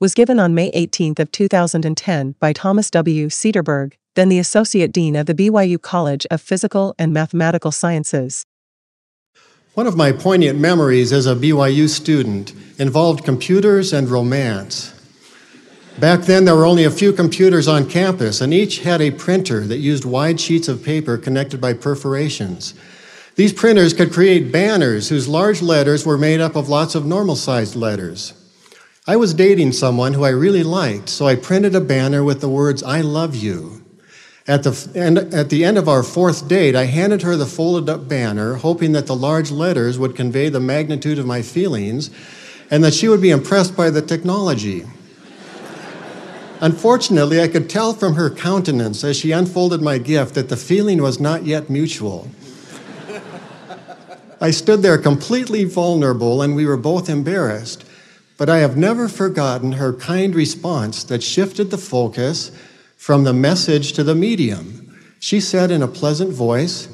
was given on May 18 of 2010 by Thomas W. Sederberg, then the Associate Dean of the BYU College of Physical and Mathematical Sciences. One of my poignant memories as a BYU student involved computers and romance. Back then, there were only a few computers on campus, and each had a printer that used wide sheets of paper connected by perforations. These printers could create banners whose large letters were made up of lots of normal sized letters. I was dating someone who I really liked, so I printed a banner with the words, I love you. At the, end, at the end of our fourth date, I handed her the folded up banner, hoping that the large letters would convey the magnitude of my feelings and that she would be impressed by the technology. Unfortunately, I could tell from her countenance as she unfolded my gift that the feeling was not yet mutual. I stood there completely vulnerable and we were both embarrassed. But I have never forgotten her kind response that shifted the focus from the message to the medium. She said in a pleasant voice,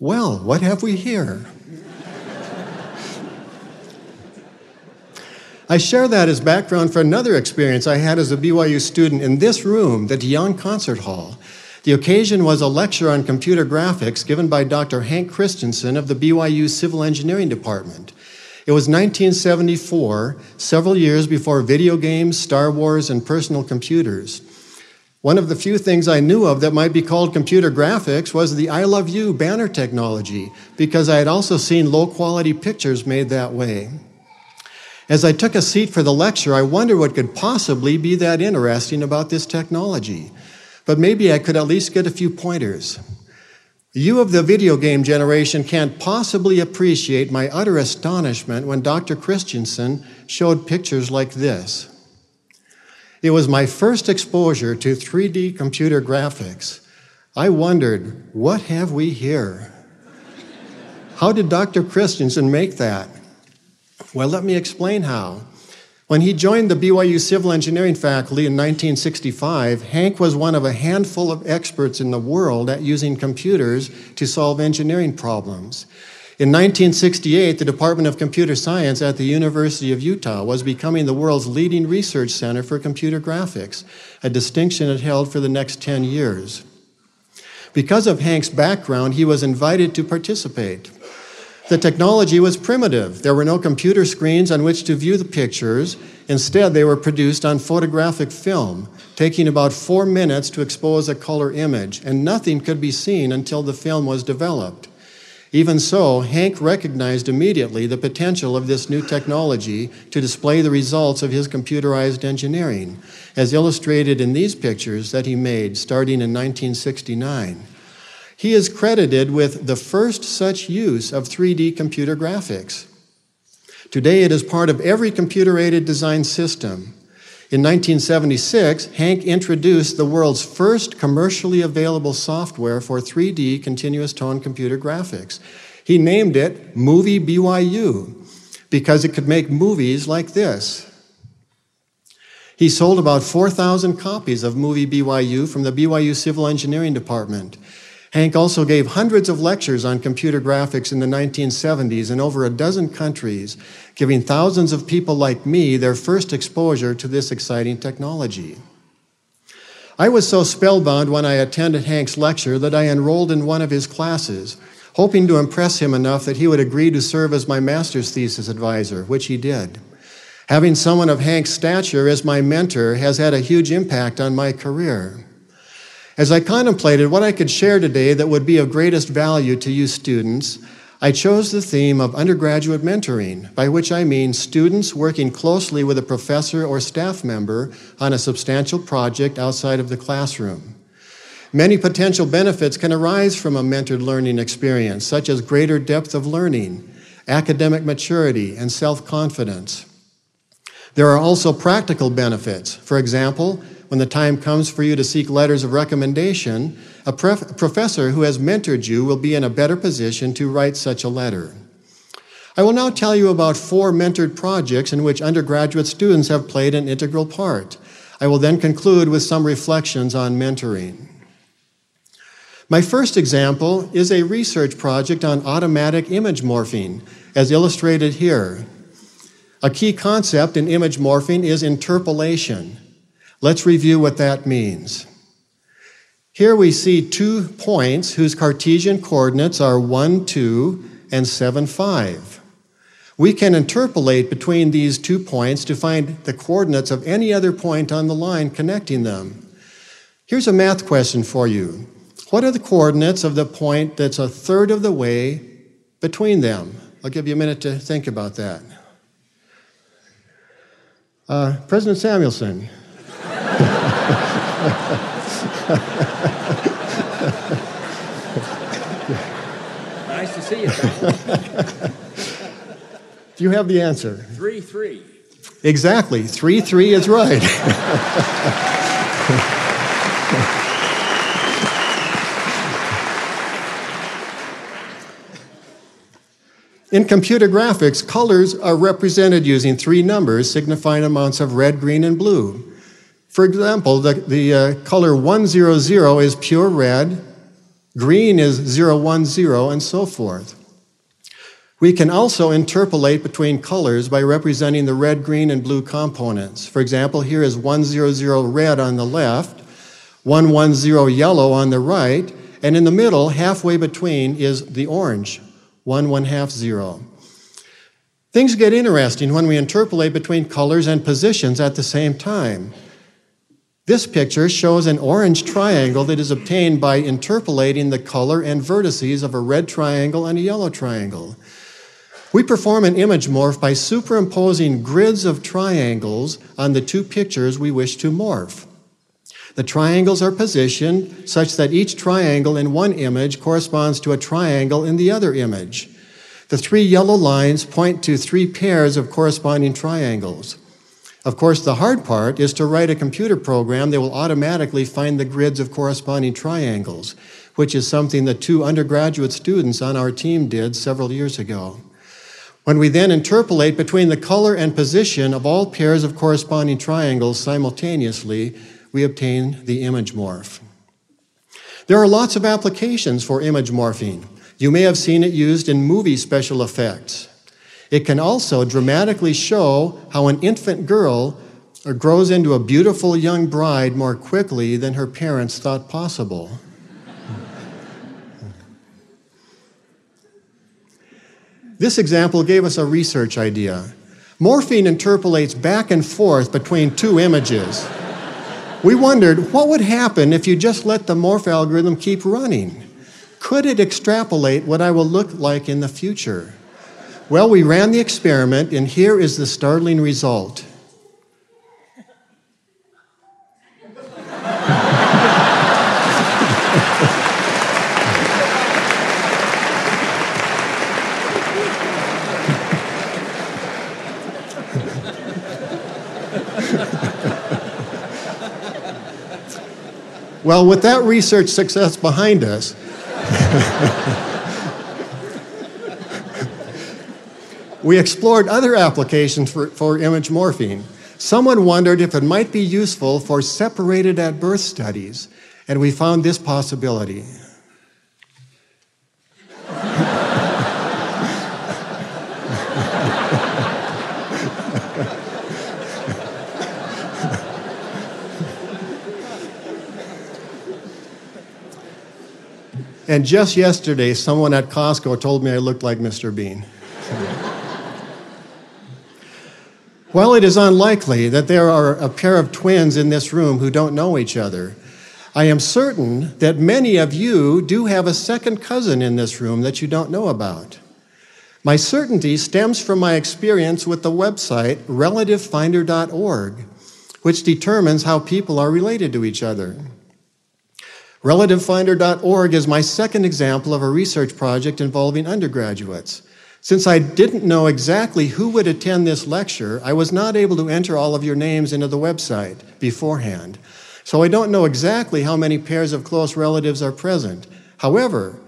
Well, what have we here? I share that as background for another experience I had as a BYU student in this room, the de Jong Concert Hall. The occasion was a lecture on computer graphics given by Dr. Hank Christiansen of the BYU Civil Engineering Department. It was 1974, several years before video games, Star Wars, and personal computers. One of the few things I knew of that might be called computer graphics was the I Love You banner technology, because I had also seen low quality pictures made that way. As I took a seat for the lecture, I wondered what could possibly be that interesting about this technology but maybe I could at least get a few pointers. You of the video game generation can't possibly appreciate my utter astonishment when Dr. Christiansen showed pictures like this. It was my first exposure to 3D computer graphics. I wondered, what have we here? How did Dr. Christiansen make that? Well, let me explain how. When he joined the BYU Civil Engineering faculty in 1965, Hank was one of a handful of experts in the world at using computers to solve engineering problems. In 1968, the Department of Computer Science at the University of Utah was becoming the world's leading research center for computer graphics, a distinction it held for the next 10 years. Because of Hank's background, he was invited to participate. The technology was primitive. There were no computer screens on which to view the pictures. Instead, they were produced on photographic film, taking about four minutes to expose a color image, and nothing could be seen until the film was developed. Even so, Hank recognized immediately the potential of this new technology to display the results of his computerized engineering, as illustrated in these pictures that he made starting in 1969. He is credited with the first such use of 3D computer graphics. Today, it is part of every computer aided design system. In 1976, Hank introduced the world's first commercially available software for 3D continuous tone computer graphics. He named it Movie BYU because it could make movies like this. He sold about 4,000 copies of Movie BYU from the BYU Civil Engineering Department. Hank also gave hundreds of lectures on computer graphics in the 1970s in over a dozen countries, giving thousands of people like me their first exposure to this exciting technology. I was so spellbound when I attended Hank's lecture that I enrolled in one of his classes, hoping to impress him enough that he would agree to serve as my master's thesis advisor, which he did. Having someone of Hank's stature as my mentor has had a huge impact on my career. As I contemplated what I could share today that would be of greatest value to you students, I chose the theme of undergraduate mentoring, by which I mean students working closely with a professor or staff member on a substantial project outside of the classroom. Many potential benefits can arise from a mentored learning experience, such as greater depth of learning, academic maturity, and self confidence. There are also practical benefits. For example, when the time comes for you to seek letters of recommendation, a prof- professor who has mentored you will be in a better position to write such a letter. I will now tell you about four mentored projects in which undergraduate students have played an integral part. I will then conclude with some reflections on mentoring. My first example is a research project on automatic image morphing, as illustrated here. A key concept in image morphing is interpolation. Let's review what that means. Here we see two points whose Cartesian coordinates are 1, 2, and 7, 5. We can interpolate between these two points to find the coordinates of any other point on the line connecting them. Here's a math question for you. What are the coordinates of the point that's a third of the way between them? I'll give you a minute to think about that. Uh, President Samuelson. nice to see you, Do you have the answer? 3 3. Exactly. 3 3 is right. In computer graphics, colors are represented using three numbers signifying amounts of red, green, and blue. For example, the, the uh, color 100 is pure red, green is 010, and so forth. We can also interpolate between colors by representing the red, green, and blue components. For example, here is 100 red on the left, 110 yellow on the right, and in the middle, halfway between, is the orange, 1 1 half 0. Things get interesting when we interpolate between colors and positions at the same time. This picture shows an orange triangle that is obtained by interpolating the color and vertices of a red triangle and a yellow triangle. We perform an image morph by superimposing grids of triangles on the two pictures we wish to morph. The triangles are positioned such that each triangle in one image corresponds to a triangle in the other image. The three yellow lines point to three pairs of corresponding triangles. Of course, the hard part is to write a computer program that will automatically find the grids of corresponding triangles, which is something that two undergraduate students on our team did several years ago. When we then interpolate between the color and position of all pairs of corresponding triangles simultaneously, we obtain the image morph. There are lots of applications for image morphing. You may have seen it used in movie special effects. It can also dramatically show how an infant girl uh, grows into a beautiful young bride more quickly than her parents thought possible. this example gave us a research idea. Morphing interpolates back and forth between two images. We wondered what would happen if you just let the morph algorithm keep running? Could it extrapolate what I will look like in the future? Well, we ran the experiment, and here is the startling result. well, with that research success behind us, we explored other applications for, for image morphing. Someone wondered if it might be useful for separated at birth studies, and we found this possibility. and just yesterday, someone at Costco told me I looked like Mr. Bean. While it is unlikely that there are a pair of twins in this room who don't know each other, I am certain that many of you do have a second cousin in this room that you don't know about. My certainty stems from my experience with the website relativefinder.org, which determines how people are related to each other. Relativefinder.org is my second example of a research project involving undergraduates. Since I didn't know exactly who would attend this lecture, I was not able to enter all of your names into the website beforehand. So I don't know exactly how many pairs of close relatives are present. However,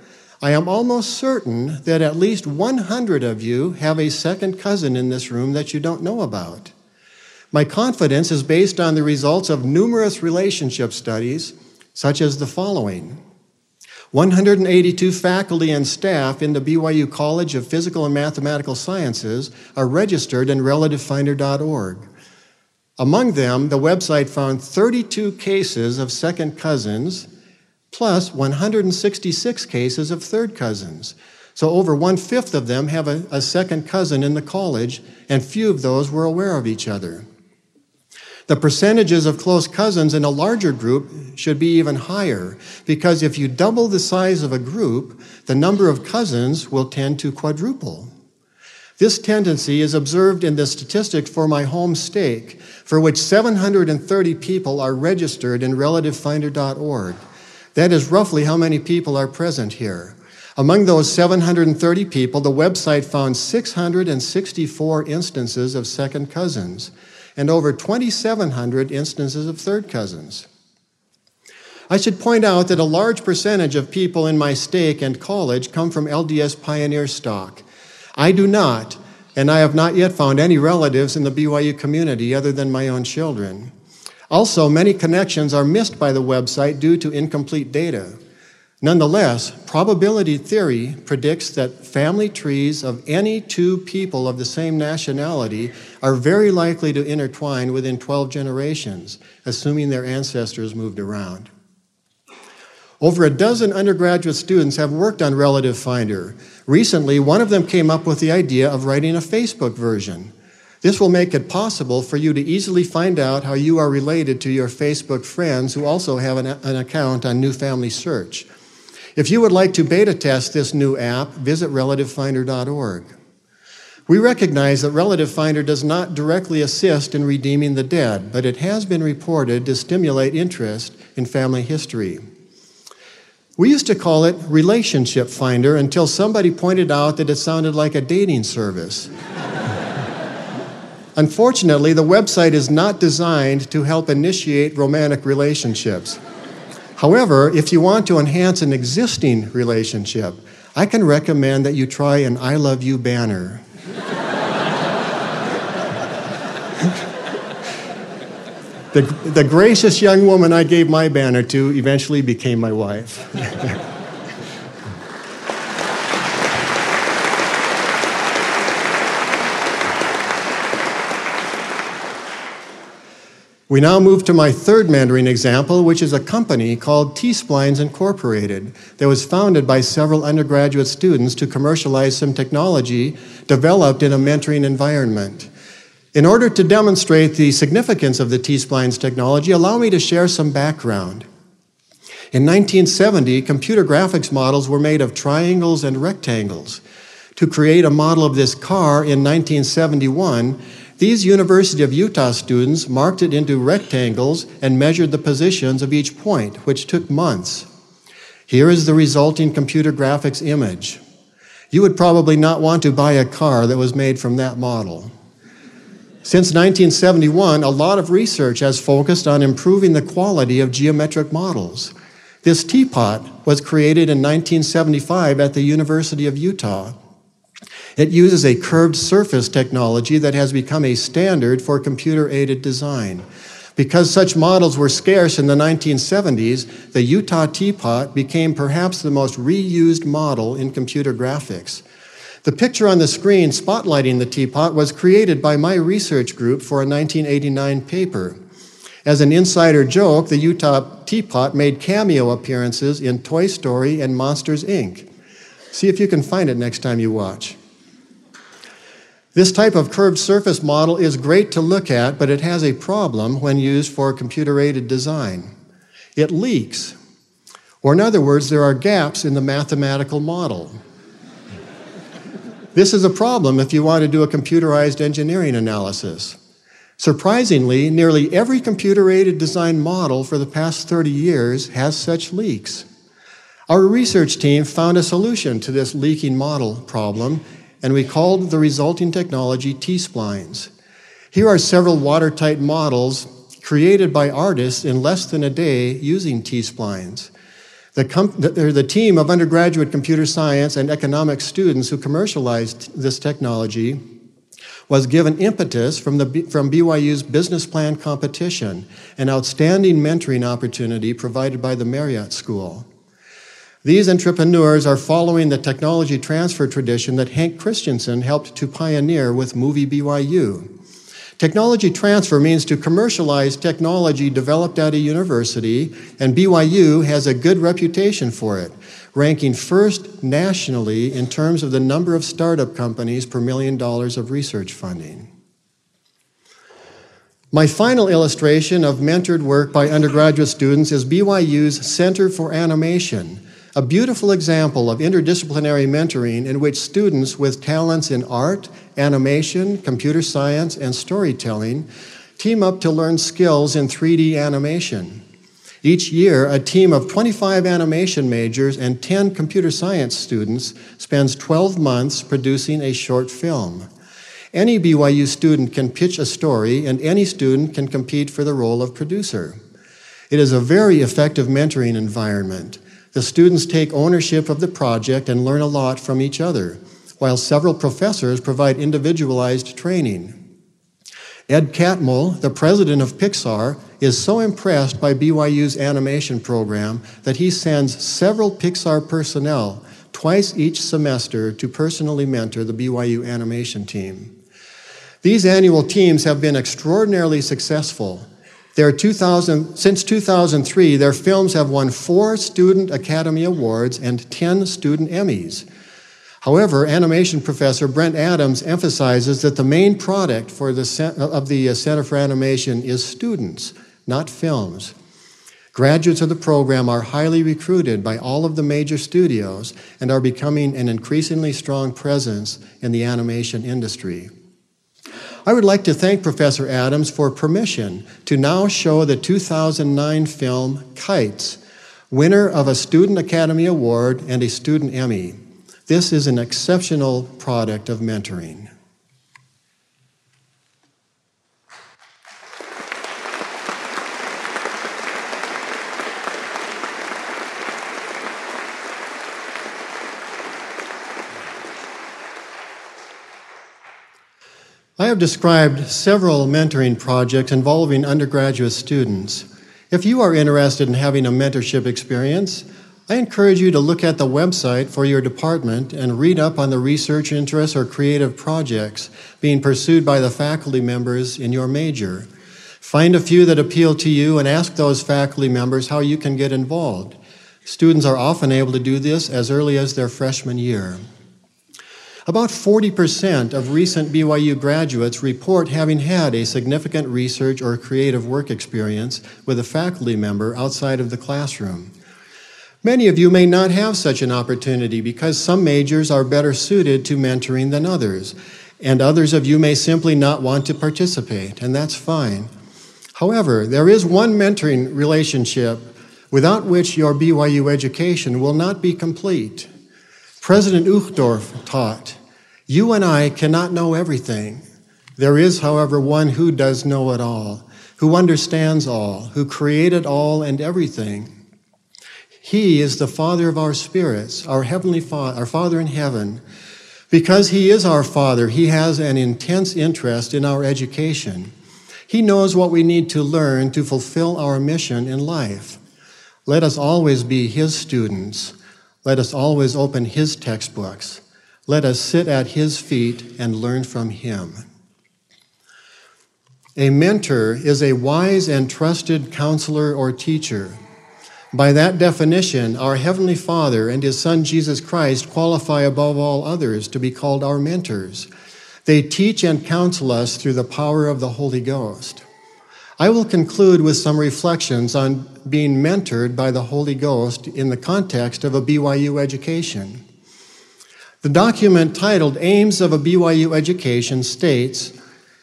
I am almost certain that at least 100 of you have a second cousin in this room that you don't know about. My confidence is based on the results of numerous relationship studies, such as the following 182 faculty and staff in the BYU College of Physical and Mathematical Sciences are registered in RelativeFinder.org. Among them, the website found 32 cases of second cousins plus 166 cases of third cousins. So over one fifth of them have a, a, second cousin in the college, and few of those were aware of each other. The percentages of close cousins in a larger group should be even higher, because if you double the size of a group, the number of cousins will tend to quadruple. This tendency is observed in the statistics for my home stake, for which 730 people are registered in relativefinder.org. That is roughly how many people are present here. Among those 730 people, the website found 664 instances of second cousins and over 2,700 instances of third cousins. I should point out that a large percentage of people in my stake and college come from LDS pioneer stock. I do not, and I have not yet found any relatives in the BYU community other than my own children. Also, many connections are missed by the website due to incomplete data. Nonetheless, probability theory predicts that family trees of any two people of the same nationality are very likely to intertwine within 12 generations, assuming their ancestors moved around. Over a dozen undergraduate students have worked on Relative Finder. Recently, one of them came up with the idea of writing a Facebook version. This will make it possible for you to easily find out how you are related to your Facebook friends who also have an, an, account on New Family Search. If you would like to beta test this new app, visit relativefinder.org. We recognize that Relative Finder does not directly assist in redeeming the dead, but it has been reported to stimulate interest in family history. We used to call it Relationship Finder until somebody pointed out that it sounded like a dating service. Unfortunately, the website is not designed to help initiate romantic relationships. However, if you want to enhance an existing relationship, I can recommend that you try an I love you banner. the, the gracious young woman I gave my banner to eventually became my wife. We now move to my third Mandarin example, which is a company called T Splines Incorporated that was founded by several undergraduate students to commercialize some technology developed in a mentoring environment. In order to demonstrate the significance of the T Splines technology, allow me to share some background. In 1970, computer graphics models were made of triangles and rectangles. To create a model of this car in 1971, these University of Utah students marked it into rectangles and measured the positions of each point, which took months. Here is the resulting computer graphics image. You would probably not want to buy a car that was made from that model. Since 1971, a lot of research has focused on improving the quality of geometric models. This teapot was created in 1975 at the University of Utah. It uses a curved surface technology that has become a standard for computer aided design. Because such models were scarce in the 1970s, the Utah teapot became perhaps the most reused model in computer graphics. The picture on the screen spotlighting the teapot was created by my research group for a 1989 paper. As an insider joke, the Utah teapot made cameo appearances in Toy Story and Monsters, Inc. See if you can find it next time you watch. This type of curved surface model is great to look at, but it has a problem when used for computer aided design. It leaks, or in other words, there are gaps in the mathematical model. this is a problem if you want to do a computerized engineering analysis. Surprisingly, nearly every computer aided design model for the past 30 years has such leaks. Our research team found a solution to this leaking model problem and we called the resulting technology T splines. Here are several watertight models created by artists in less than a day using T splines. The, com- the, the, team of undergraduate computer science and economics students who commercialized this technology was given impetus from, the, from BYU's business plan competition, an outstanding mentoring opportunity provided by the Marriott School. These entrepreneurs are following the technology transfer tradition that Hank Christiansen helped to pioneer with Movie BYU. Technology transfer means to commercialize technology developed at a university, and BYU has a good reputation for it, ranking first nationally in terms of the number of startup companies per million dollars of research funding. My final illustration of mentored work by undergraduate students is BYU's Center for Animation a beautiful example of interdisciplinary mentoring in which students with talents in art, animation, computer science, and storytelling team up to learn skills in 3D animation. Each year, a team of 25 animation majors and 10 computer science students spends 12 months producing a short film. Any BYU student can pitch a story, and any student can compete for the role of producer. It is a very effective mentoring environment. The students take ownership of the project and learn a lot from each other, while several professors provide individualized training. Ed Catmull, the president of Pixar, is so impressed by BYU's animation program that he sends several Pixar personnel twice each semester to personally mentor the BYU animation team. These annual teams have been extraordinarily successful, their 2000, since 2003, their films have won four Student Academy Awards and 10 Student Emmys. However, animation professor Brent Adams emphasizes that the main product for the, of the Center for Animation is students, not films. Graduates of the program are highly recruited by all of the major studios and are becoming an increasingly strong presence in the animation industry. I would like to thank Professor Adams for permission to now show the 2009 film Kites, winner of a Student Academy Award and a Student Emmy. This is an exceptional product of mentoring. I have described several mentoring projects involving undergraduate students. If you are interested in having a mentorship experience, I encourage you to look at the website for your department and read up on the research interests or creative projects being pursued by the faculty members in your major. Find a few that appeal to you and ask those faculty members how you can get involved. Students are often able to do this as early as their freshman year. About 40% of recent BYU graduates report having had a significant research or creative work experience with a faculty member outside of the classroom. Many of you may not have such an opportunity because some majors are better suited to mentoring than others, and others of you may simply not want to participate, and that's fine. However, there is one mentoring relationship without which your BYU education will not be complete. President Uchtdorf taught, you and I cannot know everything. There is, however, one who does know it all, who understands all, who created all and everything. He is the Father of our spirits, our Heavenly Father, our Father in heaven. Because He is our Father, He has an intense interest in our education. He knows what we need to learn to fulfill our mission in life. Let us always be His students. Let us always open His textbooks. Let us sit at his feet and learn from him. A mentor is a wise and trusted counselor or teacher. By that definition, our Heavenly Father and His Son Jesus Christ qualify above all others to be called our mentors. They teach and counsel us through the power of the Holy Ghost. I will conclude with some reflections on being mentored by the Holy Ghost in the context of a BYU education. The document titled Aims of a BYU Education states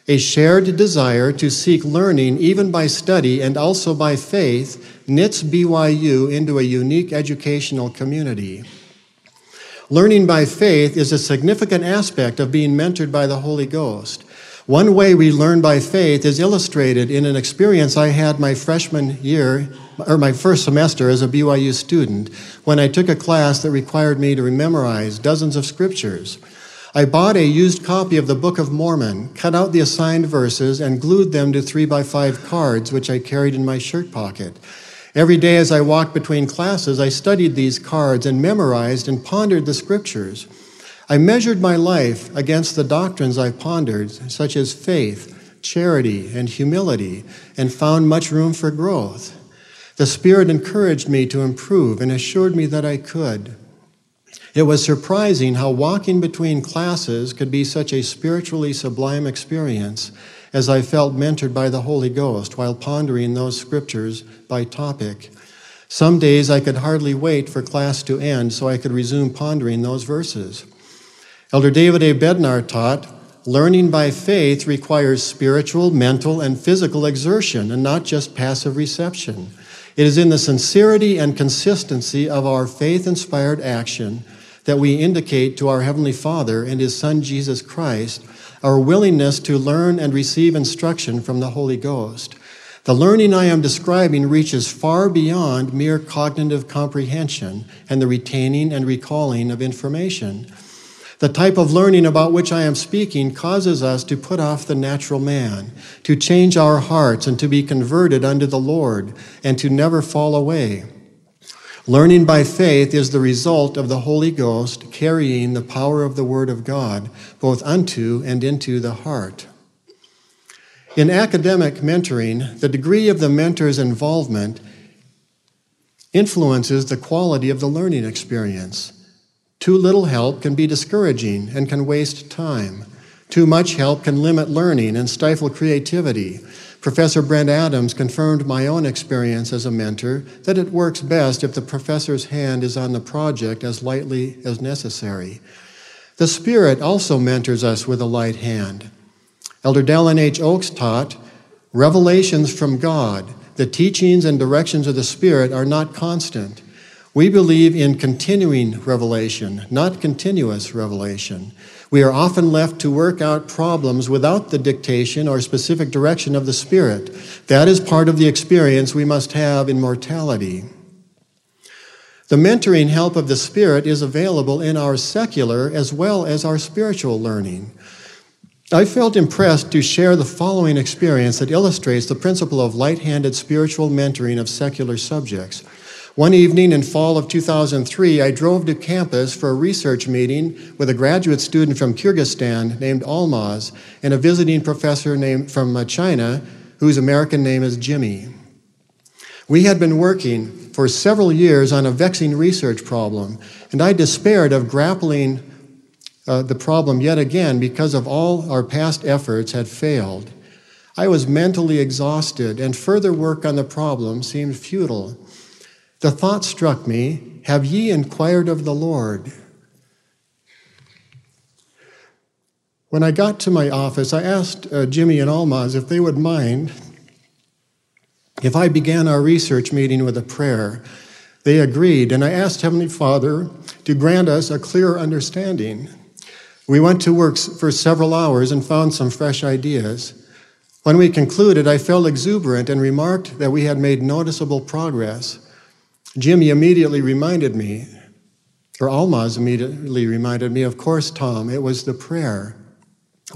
a shared desire to seek learning even by study and also by faith knits BYU into a unique educational community. Learning by faith is a significant aspect of being mentored by the Holy Ghost. One way we learn by faith is illustrated in an experience I had my freshman year, or my first semester as a BYU student, when I took a class that required me to memorize dozens of scriptures. I bought a used copy of the Book of Mormon, cut out the assigned verses, and glued them to three by five cards, which I carried in my shirt pocket. Every day as I walked between classes, I studied these cards and memorized and pondered the scriptures. I measured my life against the doctrines I pondered, such as faith, charity, and humility, and found much room for growth. The Spirit encouraged me to improve and assured me that I could. It was surprising how walking between classes could be such a spiritually sublime experience as I felt mentored by the Holy Ghost while pondering those scriptures by topic. Some days I could hardly wait for class to end so I could resume pondering those verses. Elder David A. Bednar taught learning by faith requires spiritual, mental, and physical exertion and not just passive reception. It is in the sincerity and consistency of our faith inspired action that we indicate to our Heavenly Father and His Son Jesus Christ our willingness to learn and receive instruction from the Holy Ghost. The learning I am describing reaches far beyond mere cognitive comprehension and the retaining and recalling of information. The type of learning about which I am speaking causes us to put off the natural man, to change our hearts and to be converted unto the Lord, and to never fall away. Learning by faith is the result of the Holy Ghost carrying the power of the Word of God both unto and into the heart. In academic mentoring, the degree of the mentor's involvement influences the quality of the learning experience. Too little help can be discouraging and can waste time. Too much help can limit learning and stifle creativity. Professor Brent Adams confirmed my own experience as a mentor that it works best if the professor's hand is on the project as lightly as necessary. The Spirit also mentors us with a light hand. Elder Dallin H. Oaks taught revelations from God, the teachings and directions of the Spirit are not constant. We believe in continuing revelation, not continuous revelation. We are often left to work out problems without the dictation or specific direction of the Spirit. That is part of the experience we must have in mortality. The mentoring help of the Spirit is available in our secular as well as our spiritual learning. I felt impressed to share the following experience that illustrates the principle of light handed spiritual mentoring of secular subjects. One evening in fall of 2003, I drove to campus for a research meeting with a graduate student from Kyrgyzstan named Almaz and a visiting professor named from uh, China whose American name is Jimmy. We had been working for several years on a vexing research problem, and I despaired of grappling uh, the problem yet again because of all our past efforts had failed. I was mentally exhausted, and further work on the problem seemed futile. The thought struck me Have ye inquired of the Lord? When I got to my office, I asked uh, Jimmy and Almaz if they would mind if I began our research meeting with a prayer. They agreed, and I asked Heavenly Father to grant us a clearer understanding. We went to work for several hours and found some fresh ideas. When we concluded, I felt exuberant and remarked that we had made noticeable progress. Jimmy immediately reminded me, or Almaz immediately reminded me, of course, Tom, it was the prayer.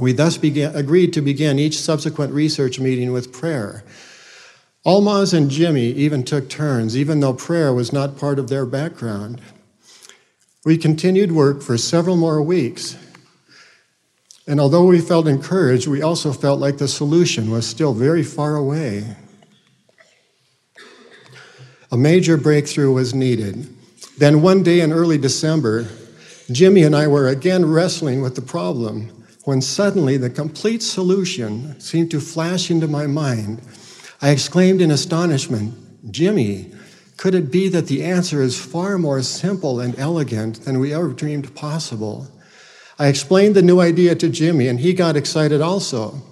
We thus began, agreed to begin each subsequent research meeting with prayer. Almaz and Jimmy even took turns, even though prayer was not part of their background. We continued work for several more weeks. And although we felt encouraged, we also felt like the solution was still very far away. A major breakthrough was needed. Then one day in early December, Jimmy and I were again wrestling with the problem when suddenly the complete solution seemed to flash into my mind. I exclaimed in astonishment, Jimmy, could it be that the answer is far more simple and elegant than we ever dreamed possible? I explained the new idea to Jimmy, and he got excited also.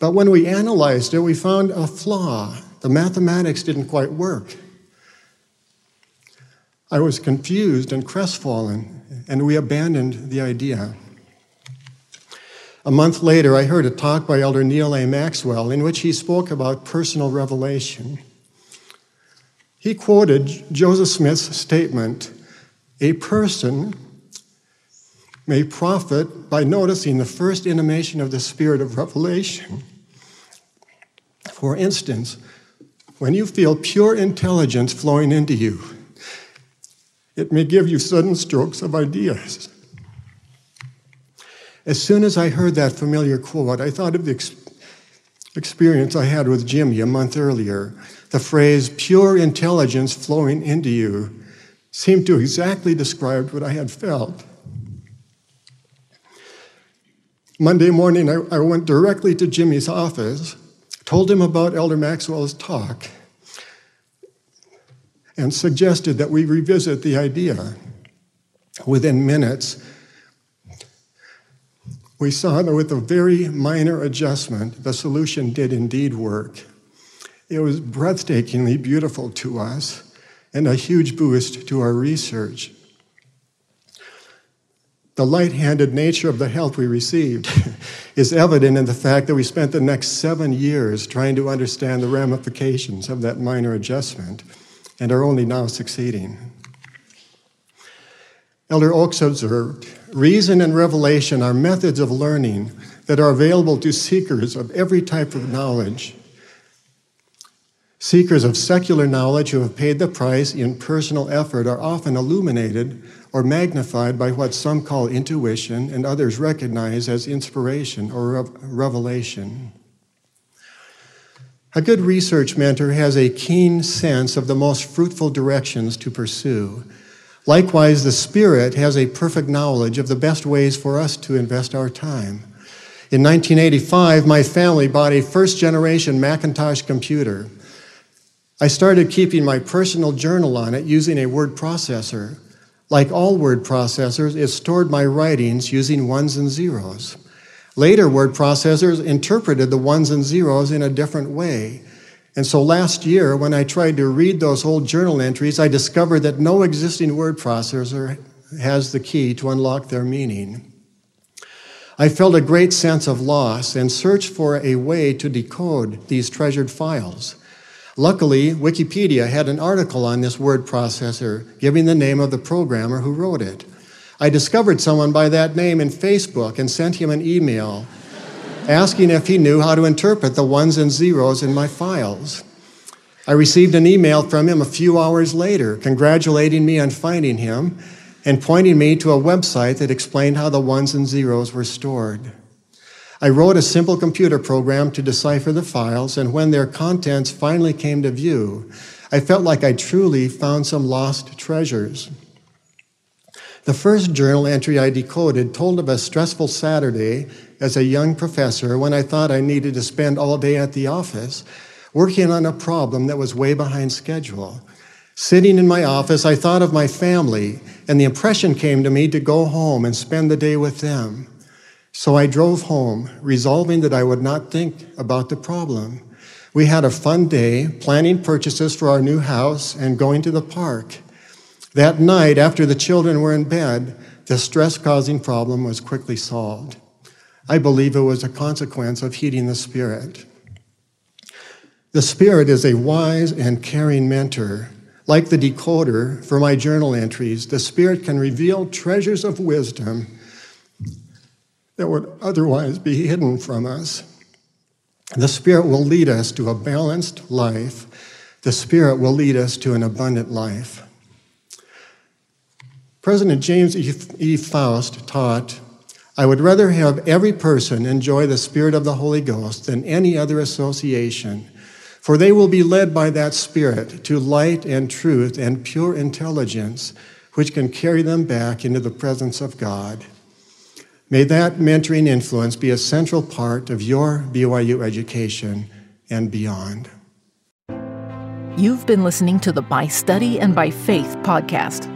But when we analyzed it, we found a flaw. The mathematics didn't quite work. I was confused and crestfallen, and we abandoned the idea. A month later, I heard a talk by Elder Neal A. Maxwell in which he spoke about personal revelation. He quoted Joseph Smith's statement A person may profit by noticing the first intimation of the spirit of revelation. For instance, when you feel pure intelligence flowing into you, it may give you sudden strokes of ideas. As soon as I heard that familiar quote, I thought of the ex- experience I had with Jimmy a month earlier. The phrase, pure intelligence flowing into you, seemed to exactly describe what I had felt. Monday morning, I, I went directly to Jimmy's office, told him about Elder Maxwell's talk, and suggested that we revisit the idea. Within minutes, we saw that with a very minor adjustment, the solution did indeed work. It was breathtakingly beautiful to us and a huge boost to our research. The light handed nature of the help we received is evident in the fact that we spent the next seven years trying to understand the ramifications of that minor adjustment and are only now succeeding. Elder Oaks observed reason and revelation are methods of learning that are available to seekers of every type of knowledge. Seekers of secular knowledge who have paid the price in personal effort are often illuminated or magnified by what some call intuition and others recognize as inspiration or revelation. A good research mentor has a keen sense of the most fruitful directions to pursue Likewise, the Spirit has a perfect knowledge of the best ways for us to invest our time. In 1985, my family bought a first generation Macintosh computer. I started keeping my personal journal on it using a word processor. Like all word processors, it stored my writings using ones and zeros. Later word processors interpreted the ones and zeros in a different way. And so last year, when I tried to read those old journal entries, I discovered that no existing word processor has the key to unlock their meaning. I felt a great sense of loss and searched for a way to decode these treasured files. Luckily, Wikipedia had an article on this word processor giving the name of the programmer who wrote it. I discovered someone by that name in Facebook and sent him an email asking if he knew how to interpret the ones and zeros in my files. I received an email from him a few hours later congratulating me on finding him and pointing me to a website that explained how the ones and zeros were stored. I wrote a simple computer program to decipher the files, and when their contents finally came to view, I felt like I truly found some lost treasures. The first journal entry I decoded told of a stressful Saturday as a young professor when I thought I needed to spend all day at the office working on a problem that was way behind schedule. Sitting in my office, I thought of my family, and the impression came to me to go home and spend the day with them. So I drove home, resolving that I would not think about the problem. We had a fun day, planning purchases for our new house and going to the park. That night, after the children were in bed, the stress causing problem was quickly solved. I believe it was a consequence of heeding the Spirit. The Spirit is a wise and caring mentor. Like the decoder for my journal entries, the Spirit can reveal treasures of wisdom that would otherwise be hidden from us. The Spirit will lead us to a balanced life. The Spirit will lead us to an abundant life. President James E. Faust taught, I would rather have every person enjoy the Spirit of the Holy Ghost than any other association, for they will be led by that Spirit to light and truth and pure intelligence, which can carry them back into the presence of God. May that mentoring influence be a central part of your BYU education and beyond. You've been listening to the By Study and by Faith podcast